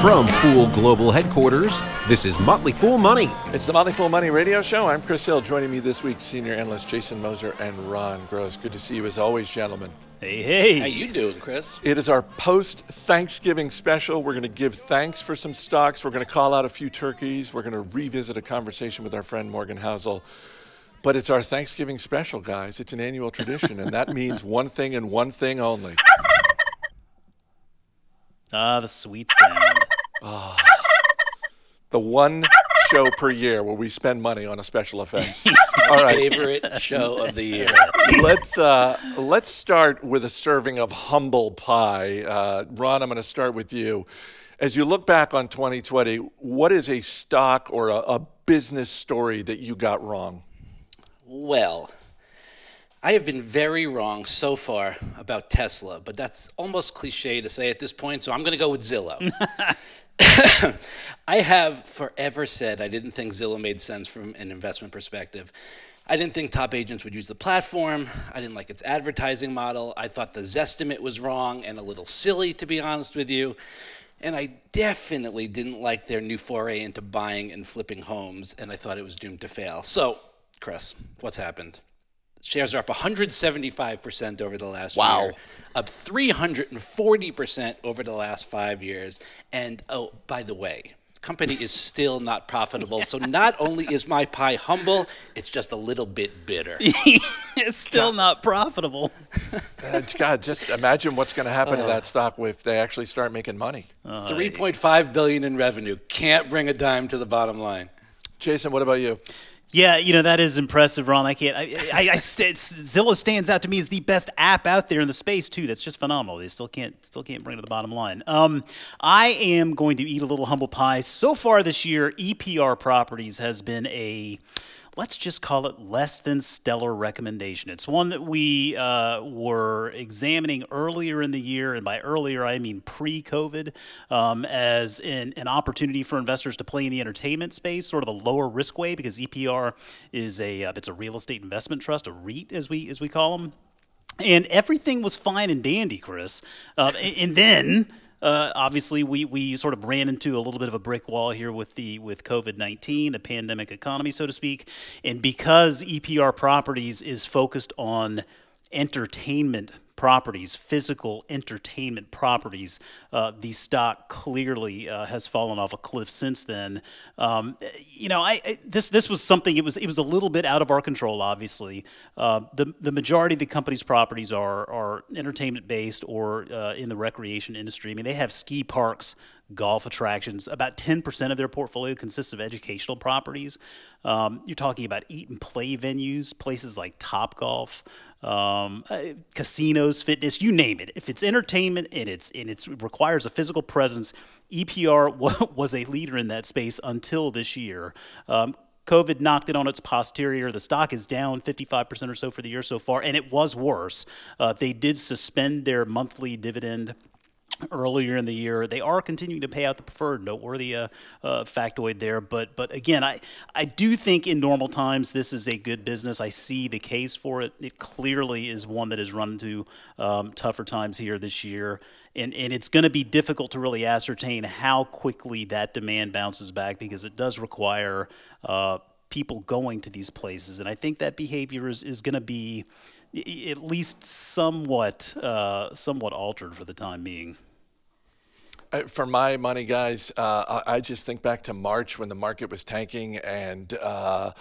From Fool Global Headquarters, this is Motley Fool Money. It's the Motley Fool Money Radio Show. I'm Chris Hill. Joining me this week, senior analyst Jason Moser and Ron Gross. Good to see you as always, gentlemen. Hey, hey. How you doing, Chris? It is our post Thanksgiving special. We're going to give thanks for some stocks. We're going to call out a few turkeys. We're going to revisit a conversation with our friend Morgan Housel. But it's our Thanksgiving special, guys. It's an annual tradition, and that means one thing and one thing only. Ah, the sweet sound. The one show per year where we spend money on a special effect. All right. Favorite show of the year. let's uh, let's start with a serving of humble pie. Uh, Ron, I'm going to start with you. As you look back on 2020, what is a stock or a, a business story that you got wrong? Well, I have been very wrong so far about Tesla, but that's almost cliche to say at this point, so I'm going to go with Zillow. I have forever said I didn't think Zillow made sense from an investment perspective. I didn't think top agents would use the platform. I didn't like its advertising model. I thought the Zestimate was wrong and a little silly, to be honest with you. And I definitely didn't like their new foray into buying and flipping homes, and I thought it was doomed to fail. So, Chris, what's happened? Shares are up 175% over the last Wow. year, up 340% over the last five years. And oh, by the way, company is still not profitable. So not only is my pie humble, it's just a little bit bitter. it's still not profitable. Uh, God, just imagine what's going to happen to that stock if they actually start making money. 3.5 billion in revenue can't bring a dime to the bottom line. Jason, what about you? Yeah, you know that is impressive, Ron. I can't. I, I, I Zillow stands out to me as the best app out there in the space too. That's just phenomenal. They still can't still can't bring it to the bottom line. Um, I am going to eat a little humble pie. So far this year, EPR Properties has been a let's just call it less than stellar recommendation. It's one that we uh, were examining earlier in the year, and by earlier I mean pre-COVID, um, as in, an opportunity for investors to play in the entertainment space, sort of a lower risk way, because EPR is a uh, it's a real estate investment trust, a REIT as we as we call them. And everything was fine and dandy, Chris. Uh, and, and then, uh, obviously, we, we sort of ran into a little bit of a brick wall here with the with COVID nineteen, the pandemic economy, so to speak. And because EPR Properties is focused on entertainment properties, physical entertainment properties, uh, the stock clearly uh, has fallen off a cliff since then. Um, you know, I, I this this was something. It was it was a little bit out of our control. Obviously, uh, the the majority of the company's properties are are entertainment based or uh, in the recreation industry. I mean, they have ski parks. Golf attractions. About 10% of their portfolio consists of educational properties. Um, you're talking about eat and play venues, places like Top Golf, um, uh, casinos, fitness, you name it. If it's entertainment and it's and it's, it requires a physical presence, EPR was a leader in that space until this year. Um, COVID knocked it on its posterior. The stock is down 55% or so for the year so far, and it was worse. Uh, they did suspend their monthly dividend earlier in the year. They are continuing to pay out the preferred, noteworthy uh, uh, factoid there. But but again, I I do think in normal times this is a good business. I see the case for it. It clearly is one that has run into um, tougher times here this year. And, and it's going to be difficult to really ascertain how quickly that demand bounces back because it does require uh, people going to these places. And I think that behavior is, is going to be at least somewhat uh, somewhat altered for the time being. For my money, guys, uh, I I just think back to March when the market was tanking, and uh,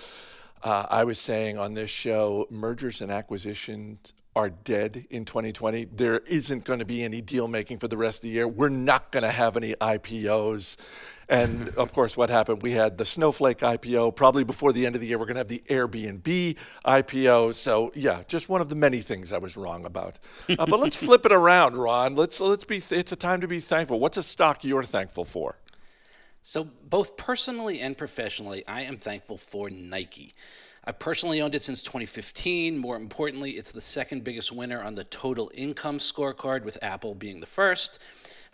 uh, I was saying on this show, mergers and acquisitions are dead in 2020. There isn't going to be any deal making for the rest of the year. We're not going to have any IPOs. And of course, what happened? We had the Snowflake IPO. Probably before the end of the year, we're going to have the Airbnb IPO. So yeah, just one of the many things I was wrong about. Uh, but let's flip it around, Ron. Let's let's be. It's a time to be thankful. What's a stock you're thankful for? So, both personally and professionally, I am thankful for Nike. I've personally owned it since 2015. More importantly, it's the second biggest winner on the total income scorecard, with Apple being the first.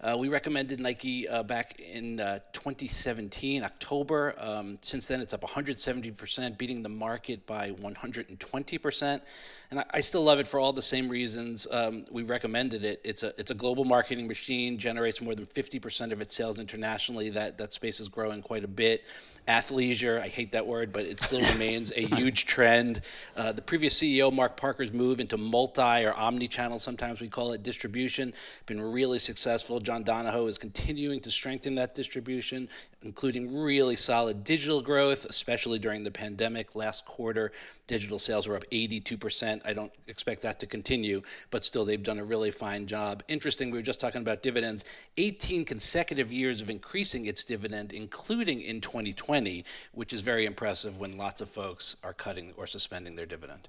Uh, we recommended Nike uh, back in uh, 2017, October. Um, since then, it's up 170%, beating the market by 120%. And I, I still love it for all the same reasons um, we recommended it. It's a it's a global marketing machine, generates more than 50% of its sales internationally. That that space is growing quite a bit. Athleisure, I hate that word, but it still remains a huge trend. Uh, the previous CEO, Mark Parker's move into multi or omni-channel, sometimes we call it distribution, been really successful. John Donahoe is continuing to strengthen that distribution, including really solid digital growth, especially during the pandemic. Last quarter, digital sales were up 82%. I don't expect that to continue, but still, they've done a really fine job. Interesting, we were just talking about dividends. 18 consecutive years of increasing its dividend, including in 2020, which is very impressive when lots of folks are cutting or suspending their dividend.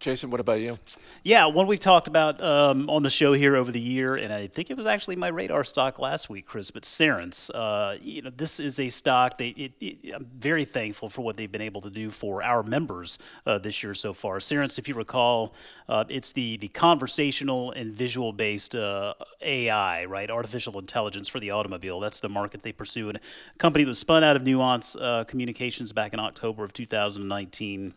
Jason, what about you? Yeah, one we've talked about um, on the show here over the year, and I think it was actually my radar stock last week, Chris. But Cerence, uh, you know, this is a stock. They, it, it, I'm very thankful for what they've been able to do for our members uh, this year so far. Cerence, if you recall, uh, it's the the conversational and visual based uh, AI, right, artificial intelligence for the automobile. That's the market they pursue. And a company that was spun out of Nuance uh, Communications back in October of 2019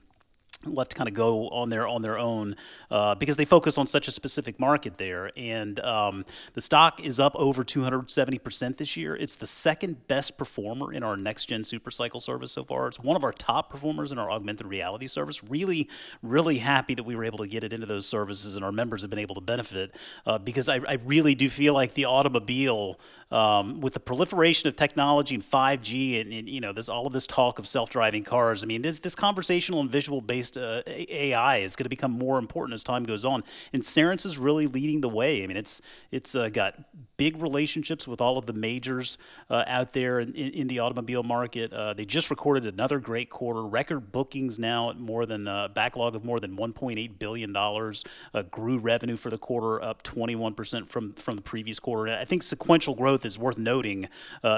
left to kind of go on their on their own uh, because they focus on such a specific market there. And um, the stock is up over 270 percent this year. It's the second best performer in our next gen supercycle service so far. It's one of our top performers in our augmented reality service. Really, really happy that we were able to get it into those services, and our members have been able to benefit uh, because I, I, really do feel like the automobile. Um, with the proliferation of technology and 5G and, and, you know this all of this talk of self-driving cars, I mean this this conversational and visual based uh, AI is going to become more important as time goes on, and Cerence is really leading the way. I mean it's it's uh, got big relationships with all of the majors uh, out there in, in, the automobile market. Uh, they just recorded another great quarter, record bookings now at more than uh, backlog of more than 1.8 billion dollars. Uh, grew revenue for the quarter up 21 percent from from the previous quarter. And I think sequential growth is worth noting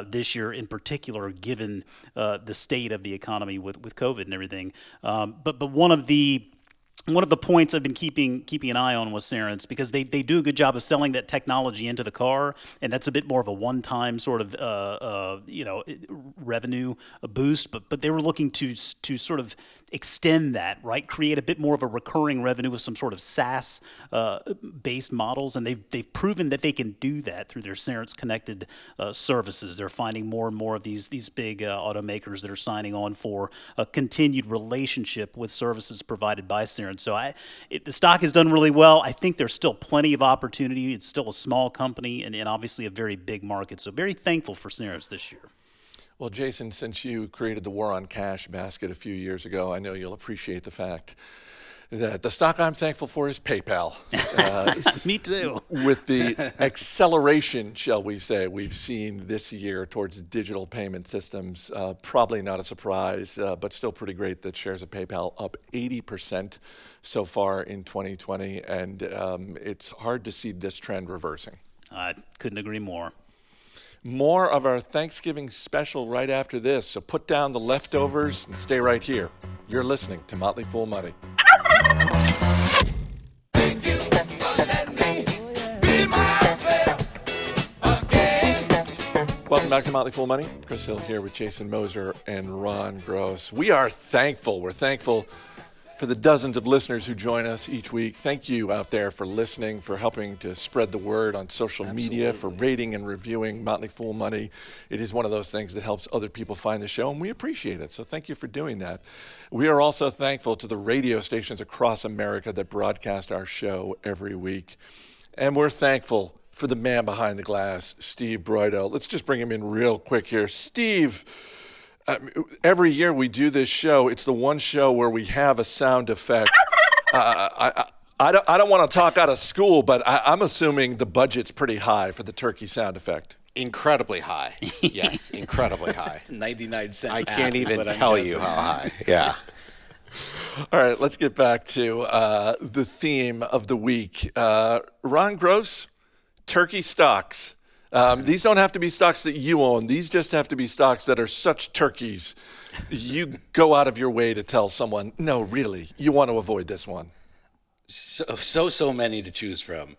this year in particular, given the state of the economy with, with COVID and everything. Um, but but one of the one of the points I've been keeping keeping an eye on was Cerence because they, they do a good job of selling that technology into the car, and that's a bit more of a one time sort of uh, uh, you know revenue boost. But but they were looking to to sort of extend that, right? Create a bit more of a recurring revenue with some sort of SaaS uh, based models. And they've, they've proven that they can do that through their Cerence connected uh, services. They're finding more and more of these, these big uh, automakers that are signing on for a continued relationship with services provided by Cerence. So I, it, the stock has done really well. I think there's still plenty of opportunity. It's still a small company and, and obviously a very big market. So very thankful for Cerence this year. Well, Jason, since you created the War on Cash basket a few years ago, I know you'll appreciate the fact that the stock I'm thankful for is PayPal. Uh, Me too. with the acceleration, shall we say, we've seen this year towards digital payment systems, uh, probably not a surprise, uh, but still pretty great that shares of PayPal up 80% so far in 2020, and um, it's hard to see this trend reversing. I couldn't agree more. More of our Thanksgiving special right after this, so put down the leftovers and stay right here. You're listening to Motley Fool Money. Welcome back to Motley Fool Money. Chris Hill here with Jason Moser and Ron Gross. We are thankful. We're thankful for the dozens of listeners who join us each week. Thank you out there for listening, for helping to spread the word on social Absolutely. media, for rating and reviewing Motley Fool Money. It is one of those things that helps other people find the show, and we appreciate it. So thank you for doing that. We are also thankful to the radio stations across America that broadcast our show every week. And we're thankful for the man behind the glass, Steve Broido. Let's just bring him in real quick here. Steve, uh, every year we do this show. It's the one show where we have a sound effect. Uh, I, I, I, don't, I don't want to talk out of school, but I, I'm assuming the budget's pretty high for the turkey sound effect. Incredibly high. Yes, incredibly high. 99 cents. I can't even tell you how high. Yeah. All right, let's get back to uh, the theme of the week. Uh, Ron Gross, turkey stocks. Um, these don't have to be stocks that you own. These just have to be stocks that are such turkeys. You go out of your way to tell someone, no, really, you want to avoid this one. So, so, so many to choose from.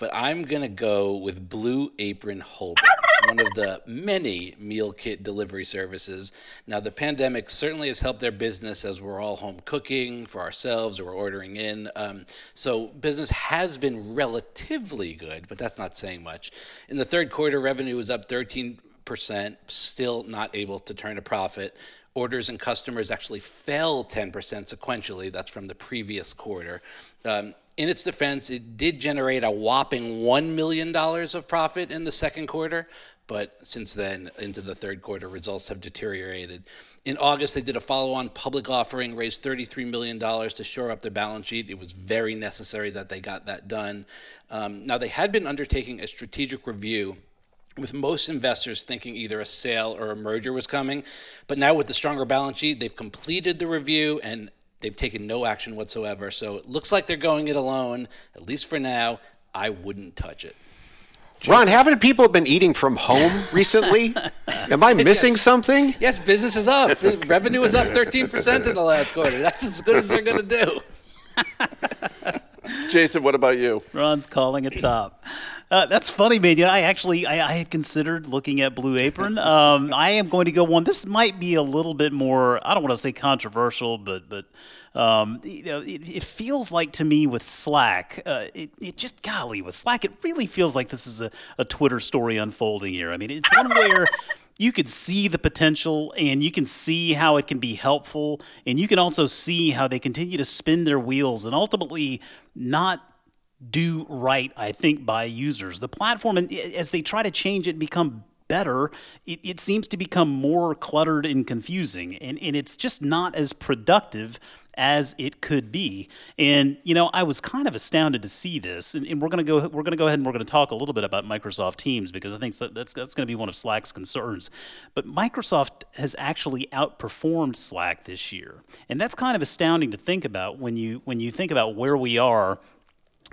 but I'm going to go with Blue Apron Holdings, one of the many meal kit delivery services. Now, the pandemic certainly has helped their business as we're all home cooking for ourselves or we're ordering in. Um, so, business has been relatively good, but that's not saying much. In the third quarter, revenue was up 13%, still not able to turn a profit. Orders and customers actually fell 10% sequentially. That's from the previous quarter. Um, in its defense, it did generate a whopping $1 million of profit in the second quarter, but since then, into the third quarter, results have deteriorated. In August, they did a follow on public offering, raised $33 million to shore up their balance sheet. It was very necessary that they got that done. Um, now, they had been undertaking a strategic review with most investors thinking either a sale or a merger was coming. But now, with the stronger balance sheet, they've completed the review and they've taken no action whatsoever. So it looks like they're going it alone, at least for now. I wouldn't touch it. Ron, haven't people been eating from home recently? Am I missing Yes. something? Yes, business is up. Revenue is up 13% in the last quarter. That's as good as they're going to do. Jason, what about you? Ron's calling it top. Uh, that's funny, man. You know, I actually I, I had considered looking at Blue Apron. Um, I am going to go one. This might be a little bit more. I don't want to say controversial, but but um, you know, it, it feels like to me with Slack, uh, it, it just golly with Slack, it really feels like this is a, a Twitter story unfolding here. I mean, it's one where you could see the potential and you can see how it can be helpful. And you can also see how they continue to spin their wheels and ultimately not do right i think by users. The platform as they try to change it and become better it, it seems to become more cluttered and confusing. And, and it's just not as productive as it could be. And you know i was kind of astounded to see this. And, and we're going to go we're going to go ahead and we're going to talk a little bit about microsoft teams because i think that, that's that's going to be one of slack's concerns. But microsoft has actually outperformed slack this year. And that's kind of astounding to think about when you when you think about where we are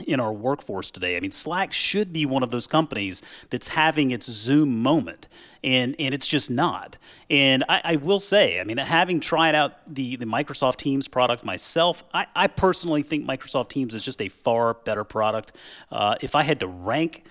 in our workforce today. I mean, Slack should be one of those companies that's having its Zoom moment, and and it's just not. And I, I will say, I mean, having tried out the the Microsoft Teams product myself, I, I personally think Microsoft Teams is just a far better product. Uh, if I had to rank.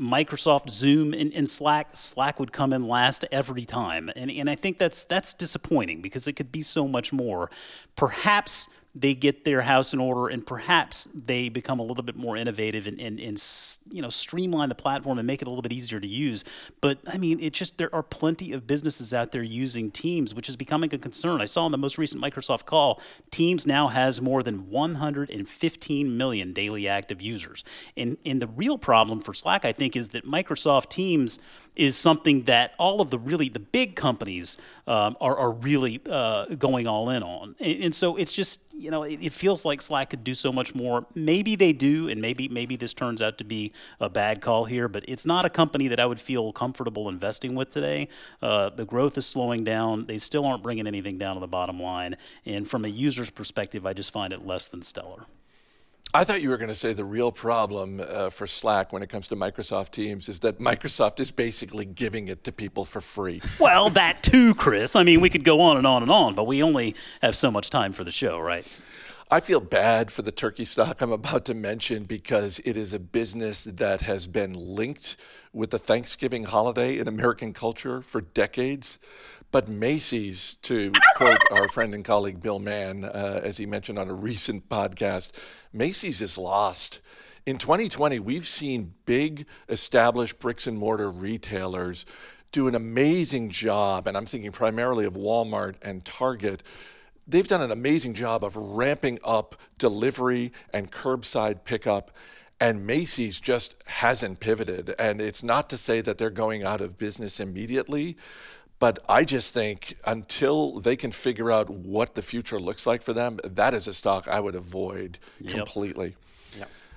Microsoft Zoom and, and Slack, Slack would come in last every time, and and I think that's that's disappointing because it could be so much more. Perhaps they get their house in order and perhaps they become a little bit more innovative and, and, and you know streamline the platform and make it a little bit easier to use. But i mean it just there are plenty of businesses out there using teams which is becoming a concern. I saw in the most recent microsoft call teams now has more than 115 million daily active users. And, and the real problem for slack i think is that microsoft teams is something that all of the really the big companies um, are, are really uh, going all in on. And, and so it's just you know it, it feels like slack could do so much more. Maybe they do and maybe maybe this turns out to be a bad call here but it's not a company that i would feel comfortable investing with today. Uh, the growth is slowing down. They still aren't bringing anything down to the bottom line. And from a user's perspective i just find it less than stellar I thought you were going to say the real problem uh, for Slack when it comes to Microsoft Teams is that Microsoft is basically giving it to people for free. well that too chris i mean we could go on and on and on but we only have so much time for the show right I feel bad for the turkey stock I'm about to mention because it is a business that has been linked with the Thanksgiving holiday in American culture for decades. But Macy's, to quote our friend and colleague Bill Mann, uh, as he mentioned on a recent podcast, Macy's is lost. In 2020, we've seen big established bricks and mortar retailers do an amazing job, and I'm thinking primarily of Walmart and Target. They've done an amazing job of ramping up delivery and curbside pickup, and Macy's just hasn't pivoted. And it's not to say that they're going out of business immediately, but I just think until they can figure out what the future looks like for them, that is a stock I would avoid completely.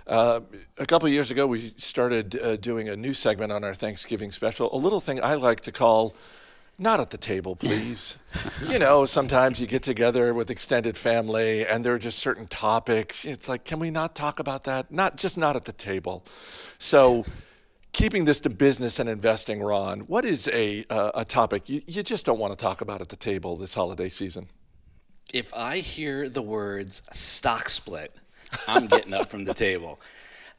Uh, a couple of years ago, we started uh, doing a new segment on our Thanksgiving special, a little thing I like to call not at the table, please. you know, sometimes you get together with extended family and there are just certain topics. It's like, can we not talk about that? Not just not at the table. So, keeping this to business and investing, Ron, what is a, uh, a topic you, you just don't want to talk about at the table this holiday season? If I hear the words stock split, I'm getting up from the table.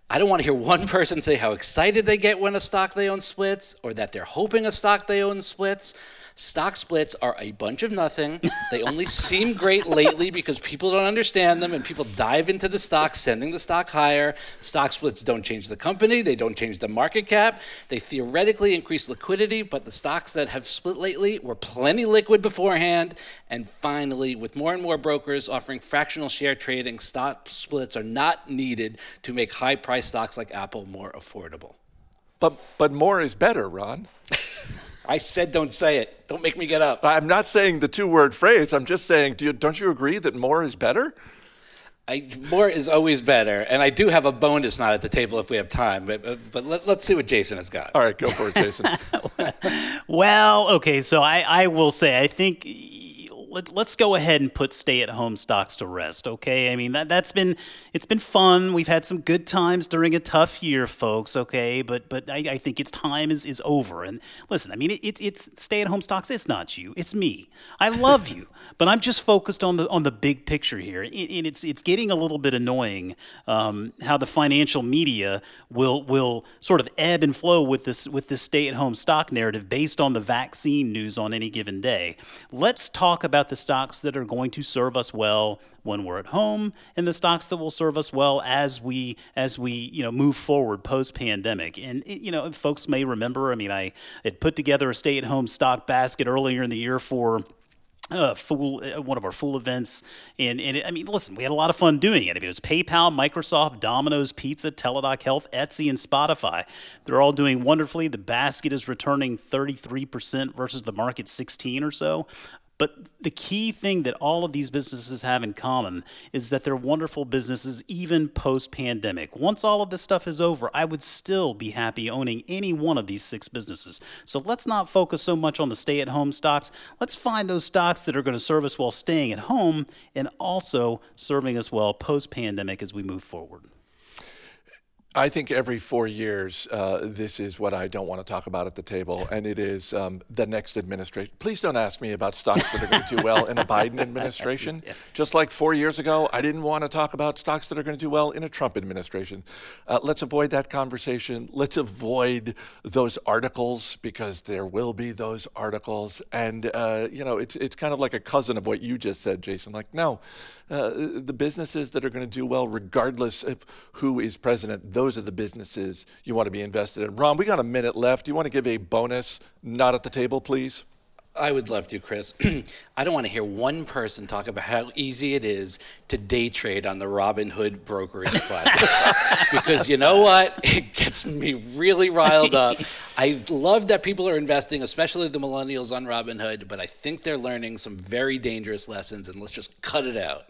I don't want to hear one person say how excited they get when a stock they own splits or that they're hoping a stock they own splits. Stock splits are a bunch of nothing. They only seem great lately because people don't understand them and people dive into the stock, sending the stock higher. Stock splits don't change the company, they don't change the market cap. They theoretically increase liquidity, but the stocks that have split lately were plenty liquid beforehand. And finally, with more and more brokers offering fractional share trading, stock splits are not needed to make high priced stocks like Apple more affordable. But but more is better, Ron. I said don't say it. Don't make me get up. I'm not saying the two word phrase. I'm just saying, do you, don't you agree that more is better? I, more is always better, and I do have a bonus not at the table if we have time. But but, but let, us see what Jason has got. All right, go for it, Jason. well, okay, so I, I will say I think let, let's go ahead and put stay-at-home stocks to rest. Okay, I mean that that's been it's been fun. We've had some good times during a tough year, folks. Okay, but but I, I think its time is is over. And listen, I mean it, it, it's stay-at-home stocks. It's not you. It's me. I love you, but I'm just focused on the on the big picture here. And it's it's getting a little bit annoying um, how the financial media will will sort of ebb and flow with this with this stay-at-home stock narrative based on the vaccine news on any given day. Let's talk about the stocks that are going to serve us well when we're at home and the stocks that will serve us well as we as we you know move forward post pandemic and you know folks may remember i mean i had put together a stay at home stock basket earlier in the year for uh, fool uh, one of our fool events. And, and it, I mean listen we had a lot of fun doing it. I mean, it was PayPal Microsoft Domino's Pizza Teladoc Health Etsy and Spotify. They're all doing wonderfully. The basket is returning 33% versus the market 16 or so but the key thing that all of these businesses have in common is that they're wonderful businesses even post pandemic. Once all of this stuff is over, I would still be happy owning any one of these six businesses. So let's not focus so much on the stay at home stocks. Let's find those stocks that are going to serve us while staying at home and also serving us well post pandemic as we move forward. I think every four years, uh, this is what I don't want to talk about at the table, and it is um, the next administration. Please don't ask me about stocks that are going to do well in a Biden administration. yeah. Just like four years ago, I didn't want to talk about stocks that are going to do well in a Trump administration. Uh, let's avoid that conversation. Let's avoid those articles because there will be those articles, and uh, you know, it's it's kind of like a cousin of what you just said, Jason. Like, no, uh, the businesses that are going to do well, regardless of who is president, those are the businesses you want to be invested in. Ron, we got a minute left. Do you want to give a bonus not at the table, please? I would love to, Chris. I don't want to hear one person talk about how easy it is to day trade on the Robinhood brokerage platform. because you know what? It gets me really riled up. I love that people are investing, especially the millennials on Robinhood, but I think they're learning some very dangerous lessons, and let's just cut it out.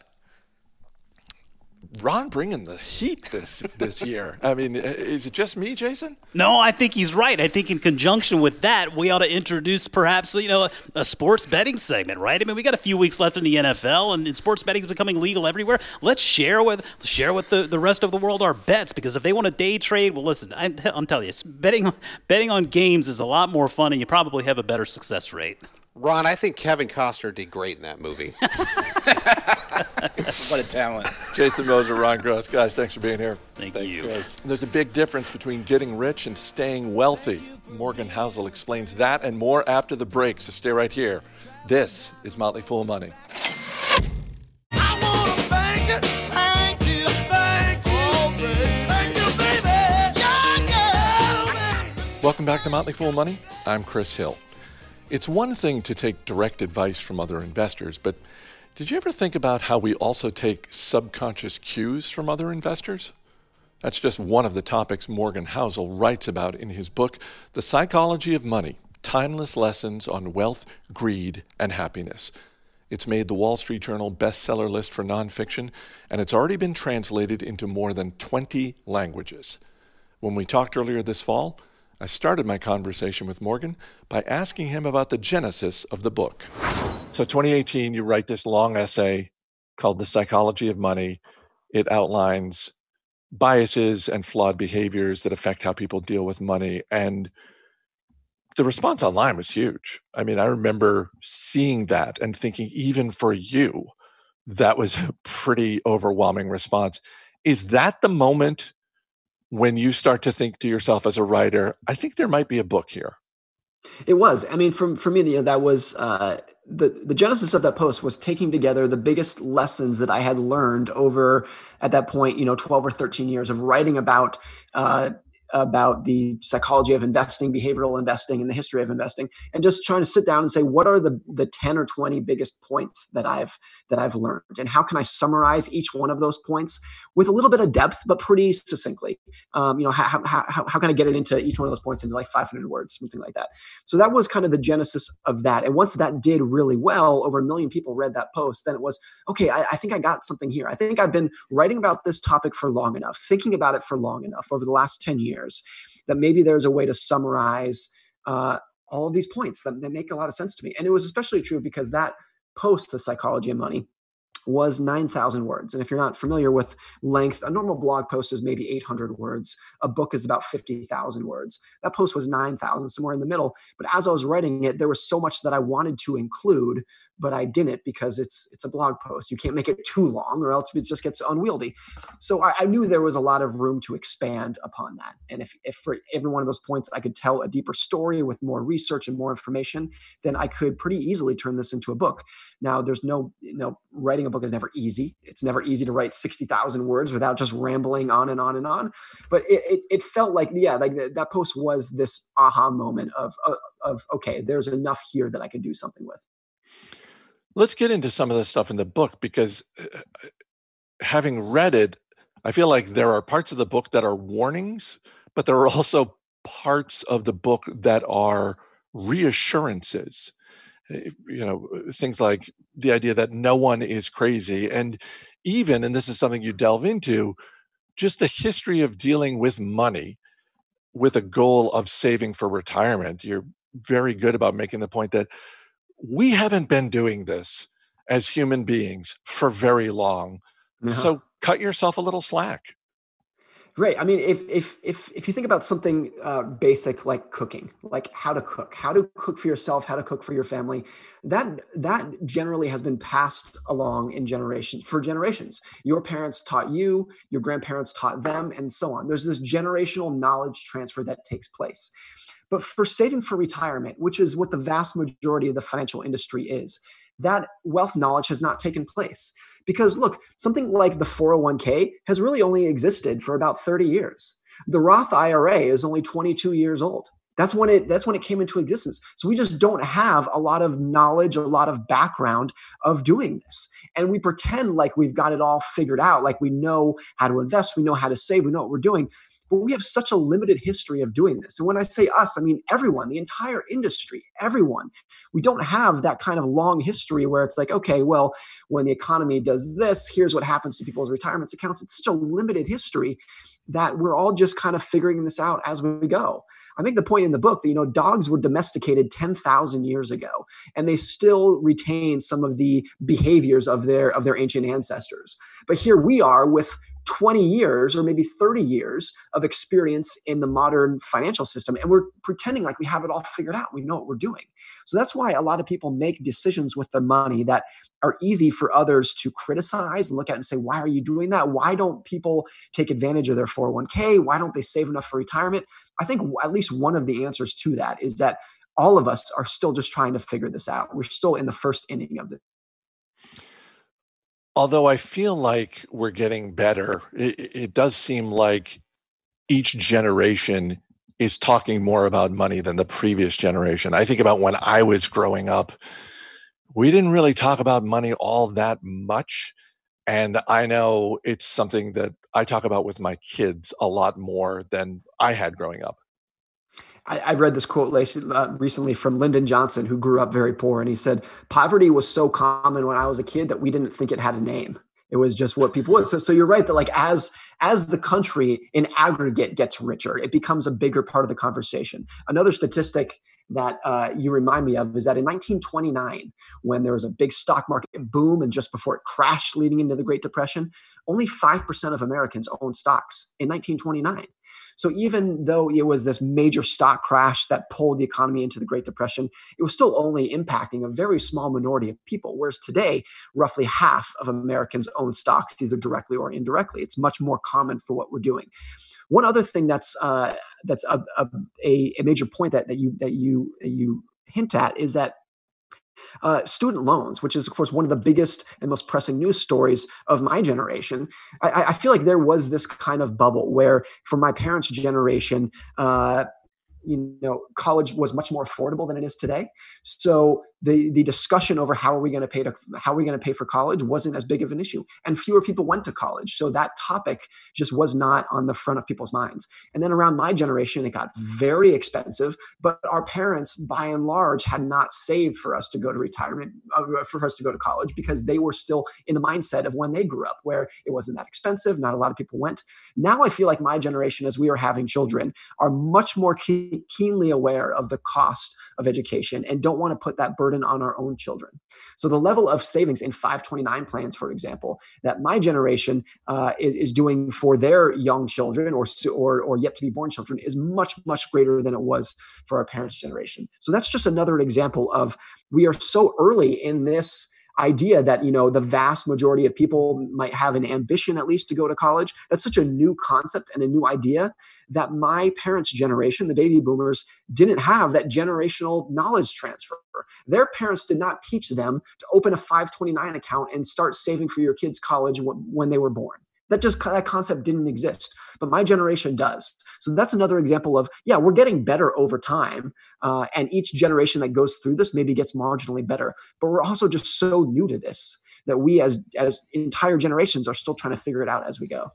Ron bringing the heat this this year. I mean, is it just me, Jason? No, I think he's right. I think in conjunction with that, we ought to introduce perhaps you know a, a sports betting segment, right? I mean, we got a few weeks left in the NFL, and, and sports betting is becoming legal everywhere. Let's share with share with the, the rest of the world our bets because if they want to day trade, well, listen, I'm, I'm telling you, betting betting on games is a lot more fun, and you probably have a better success rate. Ron, I think Kevin Costner did great in that movie. what a talent. Jason Moser, Ron Gross. Guys, thanks for being here. Thank thanks, you. Guys. There's a big difference between getting rich and staying wealthy. Morgan Housel explains that and more after the break, so stay right here. This is Motley Fool Money. Welcome back to Motley Fool Money. I'm Chris Hill. It's one thing to take direct advice from other investors, but did you ever think about how we also take subconscious cues from other investors? That's just one of the topics Morgan Housel writes about in his book, The Psychology of Money Timeless Lessons on Wealth, Greed, and Happiness. It's made the Wall Street Journal bestseller list for nonfiction, and it's already been translated into more than 20 languages. When we talked earlier this fall, I started my conversation with Morgan by asking him about the genesis of the book. So, 2018, you write this long essay called The Psychology of Money. It outlines biases and flawed behaviors that affect how people deal with money. And the response online was huge. I mean, I remember seeing that and thinking, even for you, that was a pretty overwhelming response. Is that the moment when you start to think to yourself as a writer, I think there might be a book here? It was. I mean, for for me, you know, that was uh, the the genesis of that post was taking together the biggest lessons that I had learned over at that point, you know, twelve or thirteen years of writing about uh, about the psychology of investing, behavioral investing, and the history of investing, and just trying to sit down and say what are the the ten or twenty biggest points that I've that I've learned, and how can I summarize each one of those points with a little bit of depth, but pretty succinctly. Um, you know, how, how, how, how can I get it into each one of those points into like 500 words, something like that. So that was kind of the genesis of that. And once that did really well, over a million people read that post, then it was okay. I, I think I got something here. I think I've been writing about this topic for long enough, thinking about it for long enough over the last 10 years years, that maybe there's a way to summarize uh, all of these points that, that make a lot of sense to me. And it was especially true because that post, The Psychology of Money, was 9,000 words. And if you're not familiar with length, a normal blog post is maybe 800 words. A book is about 50,000 words. That post was 9,000, somewhere in the middle. But as I was writing it, there was so much that I wanted to include but I didn't because it's it's a blog post. You can't make it too long, or else it just gets unwieldy. So I, I, knew there was a lot of room to expand upon that. And if if for every one of those points I could tell a deeper story with more research and more information, then I could pretty easily turn this into a book. Now, there's no you know writing a book is never easy. It's never easy to write sixty thousand words without just rambling on and on and on. But it it, it felt like yeah, like that post was this aha moment of, of of okay, there's enough here that I could do something with. Let's get into some of the stuff in the book because uh, having read it, I feel like there are parts of the book that are warnings, but there are also parts of the book that are reassurances. Eh, you know, things like the idea that no one is crazy. And even, and this is something you delve into, just the history of dealing with money with a goal of saving for retirement. You're very good about making the point that we haven't been doing this as human beings for very long. Uh-huh. So cut yourself a little slack. Right. I mean, if if if if you think about something uh, basic like cooking, like how to cook, how to cook for yourself, how to cook for your family, that that generally has been passed along in generations for generations. Your parents taught you, your grandparents taught them, and so on. There's this generational knowledge transfer that takes place. But for saving for retirement, which is what the vast majority of the financial industry is, that wealth knowledge has not taken place. Because look, something like the 401k has really only existed for about 30 years. The Roth IRA is only 22 years old. That's when it that's when it came into existence. So we just don't have a lot of knowledge, a lot of background of doing this. And we pretend like we've got it all figured out, like we know how to invest, we know how to save, we know what we're doing but we have such a limited history of doing this. And when I say us, I mean everyone, the entire industry, everyone. We don't have that kind of long history where it's like, okay, well, when the economy does this, here's what happens to people's retirement accounts. It's such a limited history that we're all just kind of figuring this out as we go. I make the point in the book that you know dogs were domesticated 10,000 years ago and they still retain some of the behaviors of their of their ancient ancestors. But here we are with 20 years or maybe 30 years of experience in the modern financial system and we're pretending like we have it all figured out. We know what we're doing. So that's why a lot of people make decisions with their money that are easy for others to criticize and look at and say why are you doing that? Why don't people take advantage of their 401k why don't they save enough for retirement? I think at least one of the answers to that is that all of us are still just trying to figure this out. We're still in the first inning of this although I feel like we're getting better, it, it, does seem like each generation is talking more about money than the previous generation. I think about when I was growing up, we didn't really talk about money all that much. And I know it's something that I talk about with my kids a lot more than I had growing up. I, I read this quote uh, recently from Lyndon Johnson, who grew up very poor, and he said, "Poverty was so common when I was a kid that we didn't think it had a name. It was just what people would." So, so you're right that like as as the country in aggregate gets richer, it becomes a bigger part of the conversation. Another statistic that uh, you remind me of is that in 1929, when there was a big stock market boom and just before it crashed leading into the Great Depression, only 5% of Americans owned stocks in 1929. So even though it was this major stock crash that pulled the economy into the Great Depression, it was still only impacting a very small minority of people. Whereas today, roughly half of Americans own stocks, either directly or indirectly. It's much more common for what we're doing. one other thing that's uh, that's a, a, a major point that, that you that you you hint at is that uh, student loans, which is, of course, one of the biggest and most pressing news stories of my generation. I, I feel like there was this kind of bubble where, for my parents' generation, uh, you know college was much more affordable than it is today so the the discussion over how are we going to pay to how are we going to pay for college wasn't as big of an issue and fewer people went to college. So that topic just was not on the front of people's minds. And then around my generation it got very expensive but our parents by and large had not saved for us to go to retirement uh, for us to go to college because they were still in the mindset of when they grew up where it wasn't that expensive not a lot of people went. Now i feel like my generation as we are having children are much more keen, keenly aware of the cost of education and don't want to put that burden on our own children. So the level of savings in 529 plans, for example, that my generation uh, is, is doing for their young children or, or, or yet to be born children is much, much greater than it was for our parents' generation. So that's just another example of we are so early in this idea that you know the vast majority of people might have an ambition at least to go to college that's such a new concept and a new idea that my parents generation the baby boomers didn't have that generational knowledge transfer. Their parents did not teach them to open a 529 account and start saving for your kids college when they were born that just that concept didn't exist but my generation does. So that's another example of yeah we're getting better over time uh, and each generation that goes through this maybe gets marginally better but we're also just so new to this that we as as entire generations are still trying to figure it out as we go.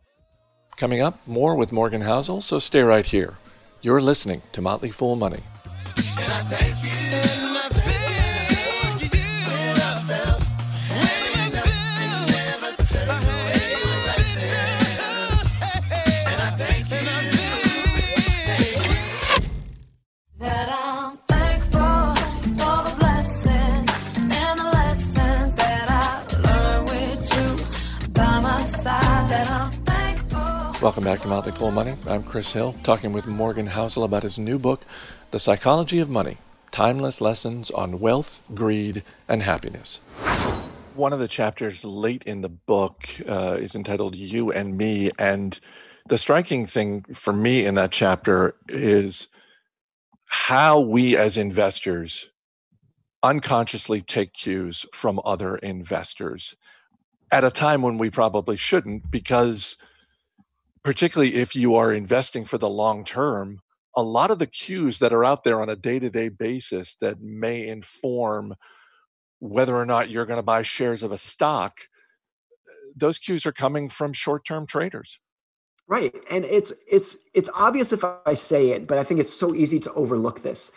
Coming up more with morgan housel so stay right here. You're listening to motley fool money Welcome back to Motley Fool Money. I'm Chris Hill, talking with Morgan Housel about his new book, The Psychology of Money Timeless Lessons on Wealth, Greed, and Happiness. One of the chapters late in the book uh, is entitled You and Me. And the striking thing for me in that chapter is how we as investors unconsciously take cues from other investors at a time when we probably shouldn't because particularly if you are investing for the long term, a lot of the cues that are out there on a day to day basis that may inform whether or not you're going to buy shares of a stock, those cues are coming from short term traders. Right. And it's it's it's obvious if I say it, but I think it's so easy to overlook this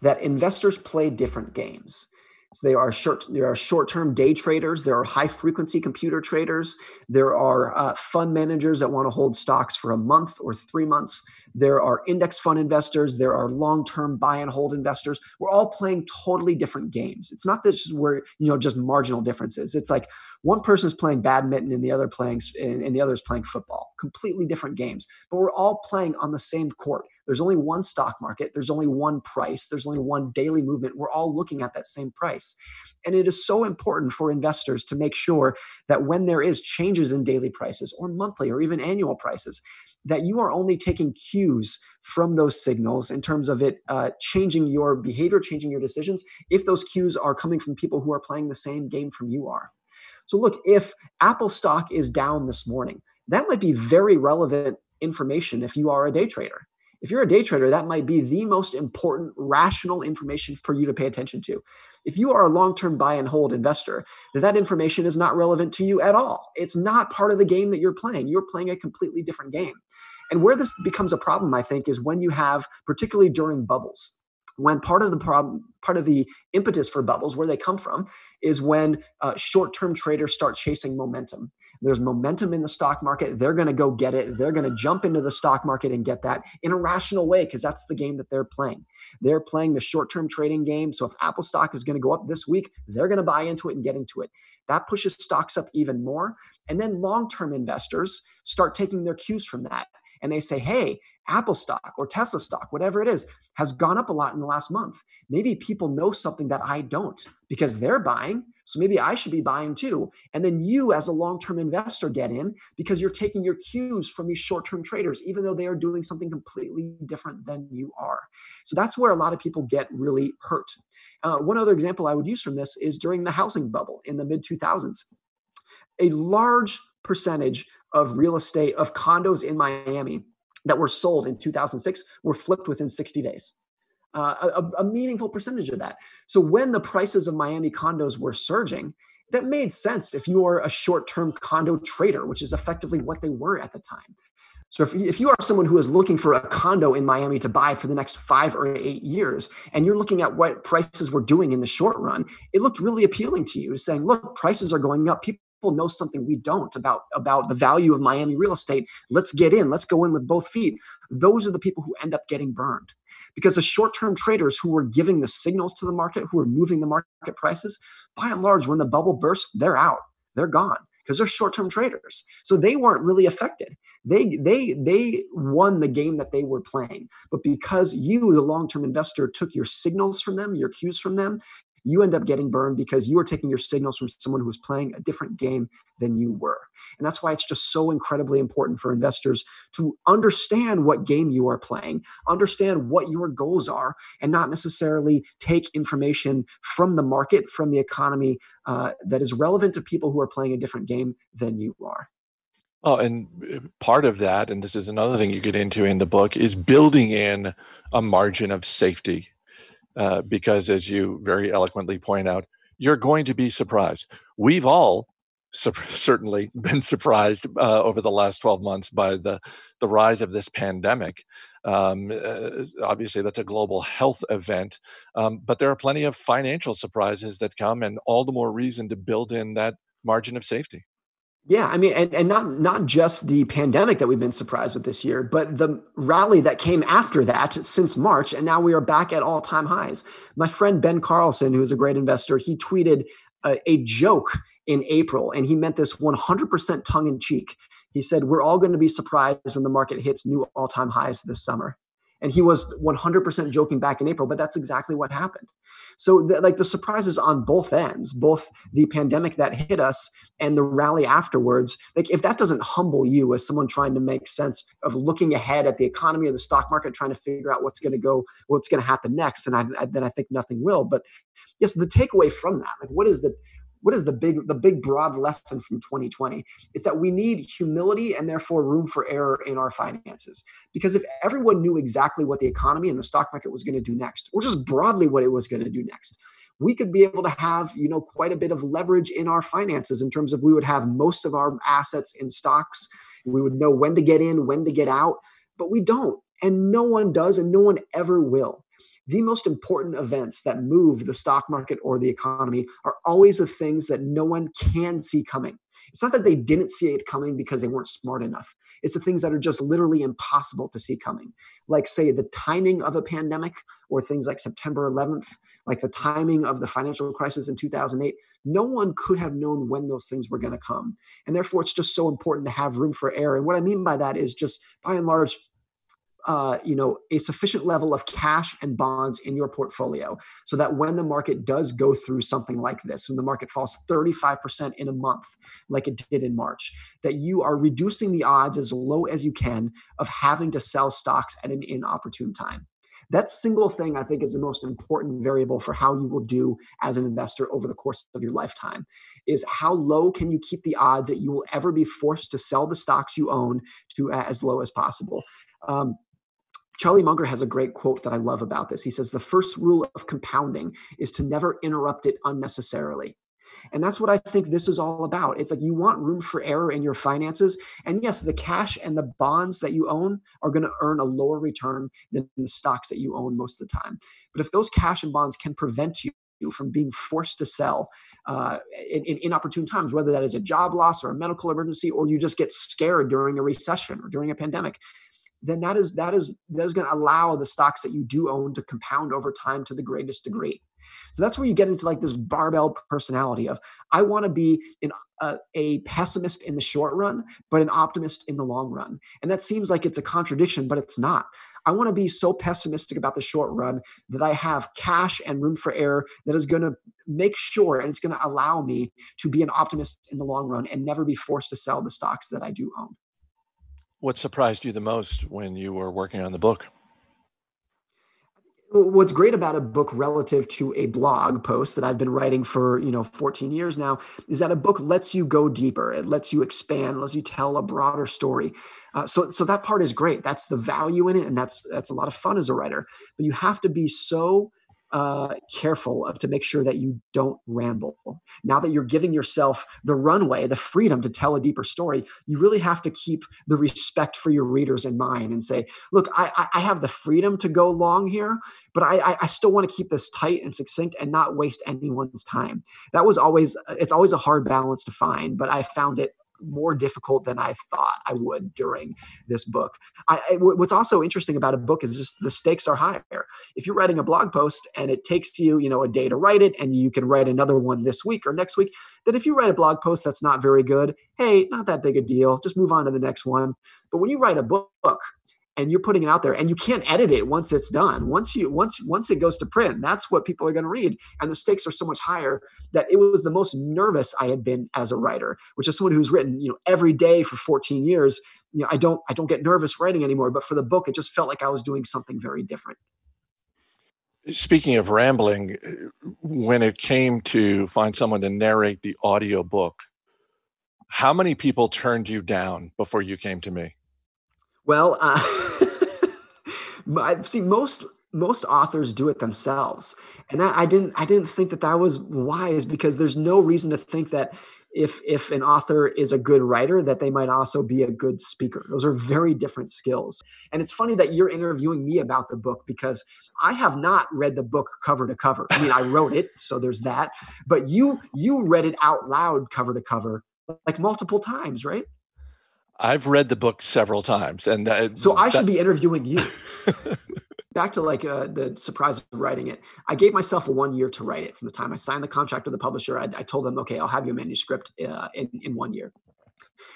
that investors play different games. So there are short there are short-term day traders, there are high-frequency computer traders, there are uh, fund managers that want to hold stocks for a month or three months. There are index fund investors, there are long-term buy and hold investors. We're all playing totally different games. It's not that where you know just marginal differences. It's like one person is playing badminton and the other playing and the other is playing football. Completely different games, but we're all playing on the same court. There's only one stock market, there's only one price, there's only one daily movement. We're all looking at that same price. And it is so important for investors to make sure that when there is changes in daily prices or monthly or even annual prices, that you are only taking cues from those signals in terms of it uh, changing your behavior, changing your decisions, if those cues are coming from people who are playing the same game from you are. So, look, if Apple stock is down this morning, that might be very relevant information if you are a day trader. If you're a day trader, that might be the most important rational information for you to pay attention to. If you are a long term buy and hold investor, that information is not relevant to you at all. It's not part of the game that you're playing. You're playing a completely different game. And where this becomes a problem, I think, is when you have, particularly during bubbles, when part of the problem part of the impetus for bubbles where they come from is when uh, short-term traders start chasing momentum there's momentum in the stock market. They're going to go get it. They're going to jump into the stock market and get that in a rational way because that's the game that they're playing. They're playing the short term trading game. So if Apple stock is going to go up this week, they're going to buy into it and get into it. That pushes stocks up even more. And then long term investors start taking their cues from that and they say, hey, Apple stock or Tesla stock, whatever it is, has gone up a lot in the last month. Maybe people know something that I don't because they're buying. So maybe I should be buying too. And then you, as a long term investor, get in because you're taking your cues from these short term traders, even though they are doing something completely different than you are. So that's where a lot of people get really hurt. Uh, one other example I would use from this is during the housing bubble in the mid 2000s. A large percentage of real estate, of condos in Miami that were sold in 2006 were flipped within 60 days uh, a, a meaningful percentage of that. So when the prices of Miami condos were surging, that made sense if you are a short-term condo trader, which is effectively what they were at the time. So if, if you are someone who is looking for a condo in Miami to buy for the next five or eight years, and you're looking at what prices were doing in the short run, it looked really appealing to you, saying, look, prices are going up. People know something we don't about about the value of Miami real estate. Let's get in. Let's go in with both feet. Those are the people who end up getting burned because the short-term traders who were giving the signals to the market, who were moving the market prices, by and large, when the bubble burst, they're out. They're gone because they're short-term traders. So they weren't really affected. They they they won the game that they were playing. But because you, the long-term investor, took your signals from them, your cues from them, you end up getting burned because you are taking your signals from someone who's playing a different game than you were. And that's why it's just so incredibly important for investors to understand what game you are playing, understand what your goals are, and not necessarily take information from the market, from the economy uh, that is relevant to people who are playing a different game than you are. Oh, and uh, part of that, and this is another thing you get into in the book, is building in a margin of safety uh, because, as you very eloquently point out, you're going to be surprised. We've all su- certainly been surprised uh, over the last 12 months by the, the rise of this pandemic. Um, uh, obviously, that's a global health event, um, but there are plenty of financial surprises that come, and all the more reason to build in that margin of safety. Yeah, I mean, and, and not not just the pandemic that we've been surprised with this year, but the rally that came after that since March, and now we are back at all time highs. My friend Ben Carlson, who is a great investor, he tweeted a, a joke in April, and he meant this 100% tongue in cheek. He said, "We're all going to be surprised when the market hits new all time highs this summer." And he was 100% joking back in April, but that's exactly what happened. So, the, like the surprises on both ends, both the pandemic that hit us and the rally afterwards, like if that doesn't humble you as someone trying to make sense of looking ahead at the economy or the stock market, trying to figure out what's going to go, what's going to happen next, and I, I, then I think nothing will. But yes, the takeaway from that, like what is the what is the big the big broad lesson from 2020 it's that we need humility and therefore room for error in our finances. Because if everyone knew exactly what the economy and the stock market was going to do next or just broadly what it was going to do next we could be able to have you know quite a bit of leverage in our finances in terms of we would have most of our assets in stocks. We would know when to get in when to get out but we don't and no one does and no one ever will the most important events that move the stock market or the economy are always the things that no one can see coming. It's not that they didn't see it coming because they weren't smart enough. It's the things that are just literally impossible to see coming. Like, say, the timing of a pandemic or things like September 11th, like the timing of the financial crisis in 2008. No one could have known when those things were going to come. And therefore, it's just so important to have room for error. And what I mean by that is just by and large, uh, you know a sufficient level of cash and bonds in your portfolio so that when the market does go through something like this when the market falls 35% in a month like it did in march that you are reducing the odds as low as you can of having to sell stocks at an inopportune time. That single thing i think is the most important variable for how you will do as an investor over the course of your lifetime is how low can you keep the odds that you will ever be forced to sell the stocks you own to as low as possible. Um, Charlie Munger has a great quote that I love about this. He says, The first rule of compounding is to never interrupt it unnecessarily. And that's what I think this is all about. It's like you want room for error in your finances. And yes, the cash and the bonds that you own are going to earn a lower return than the stocks that you own most of the time. But if those cash and bonds can prevent you from being forced to sell uh, in, in, inopportune times, whether that is a job loss or a medical emergency, or you just get scared during a recession or during a pandemic, then that is that is that is going to allow the stocks that you do own to compound over time to the greatest degree. So that's where you get into like this barbell personality of I want to be uh, a pessimist in the short run, but an optimist in the long run. And that seems like it's a contradiction, but it's not. I want to be so pessimistic about the short run that I have cash and room for error that is going to make sure and it's going to allow me to be an optimist in the long run and never be forced to sell the stocks that I do own. What surprised you the most when you were working on the book? what's great about a book relative to a blog post that I've been writing for, you know, 14 years now is that a book lets you go deeper. It lets you expand, lets you tell a broader story. Uh, so, so that part is great. That's the value in it. And that's, that's a lot of fun as a writer, but you have to be so uh, careful of to make sure that you don't ramble. Now that you're giving yourself the runway, the freedom to tell a deeper story, you really have to keep the respect for your readers in mind and say, look, I, I have the freedom to go long here, but I, I still want to keep this tight and succinct and not waste anyone's time. That was always, it's always a hard balance to find, but I found it more difficult than I thought I would during this book. I, I, what's also interesting about a book is just the stakes are higher. If you're writing a blog post and it takes you, you know, a day to write it, and you can write another one this week or next week, then if you write a blog post that's not very good, hey, not that big a deal. Just move on to the next one. But when you write a book, and you're putting it out there and you can't edit it once it's done. Once you once once it goes to print that's what people are going to read and the stakes are so much higher that it was the most nervous i had been as a writer which is someone who's written you know every day for 14 years. You know i don't i don't get nervous writing anymore but for the book it just felt like i was doing something very different. Speaking of rambling when it came to find someone to narrate the audio book how many people turned you down before you came to me well, uh, I've seen most most authors do it themselves, and that, I didn't I didn't think that that was wise because there's no reason to think that if if an author is a good writer that they might also be a good speaker. Those are very different skills. And it's funny that you're interviewing me about the book because i have not read the book cover to cover. I mean i wrote it so there's that. But you you read it out loud cover to cover like multiple times right I've read the book several times, and that, so I that, should be interviewing you. Back to like uh, the surprise of writing it. I gave myself one year to write it. From the time I signed the contract with the publisher, I, I told them, "Okay, I'll have you a manuscript uh, in in one year."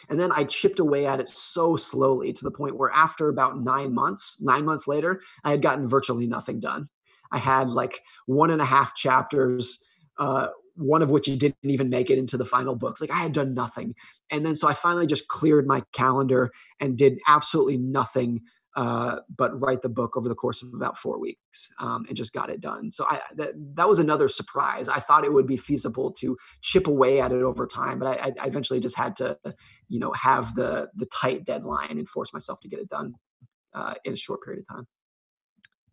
And then I chipped away at it so slowly to the point where after about nine months, nine months later, I had gotten virtually nothing done. I had like one and a half chapters uh, one of which didn't even make it into the final books. Like I had done nothing. And then so I finally just cleared my calendar and did absolutely nothing uh, but write the book over the course of about four weeks um, and just got it done. So I, that, that was another surprise. I thought it would be feasible to chip away at it over time, but I, I eventually just had to, you know, have the the tight deadline and force myself to get it done uh, in a short period of time.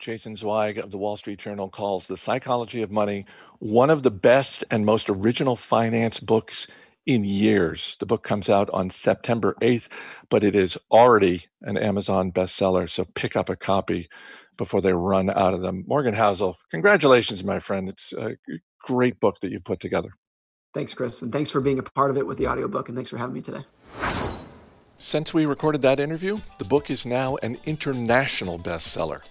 Jason Zweig of the Wall Street Journal calls The Psychology of Money one of the best and most original finance books in years. The book comes out on September 8th, but it is already an Amazon bestseller. So pick up a copy before they run out of them. Morgan Housel, congratulations, my friend. It's a great book that you've put together. Thanks, Chris. And thanks for being a part of it with the audiobook. And thanks for having me today. Since we recorded that interview, the book is now an international bestseller.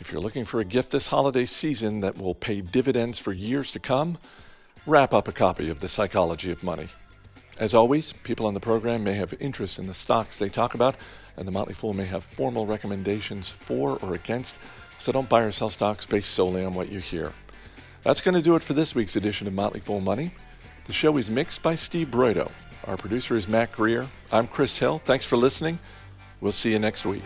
If you're looking for a gift this holiday season that will pay dividends for years to come, wrap up a copy of The Psychology of Money. As always, people on the program may have interest in the stocks they talk about, and the Motley Fool may have formal recommendations for or against, so don't buy or sell stocks based solely on what you hear. That's going to do it for this week's edition of Motley Fool Money. The show is mixed by Steve Broido. Our producer is Matt Greer. I'm Chris Hill. Thanks for listening. We'll see you next week.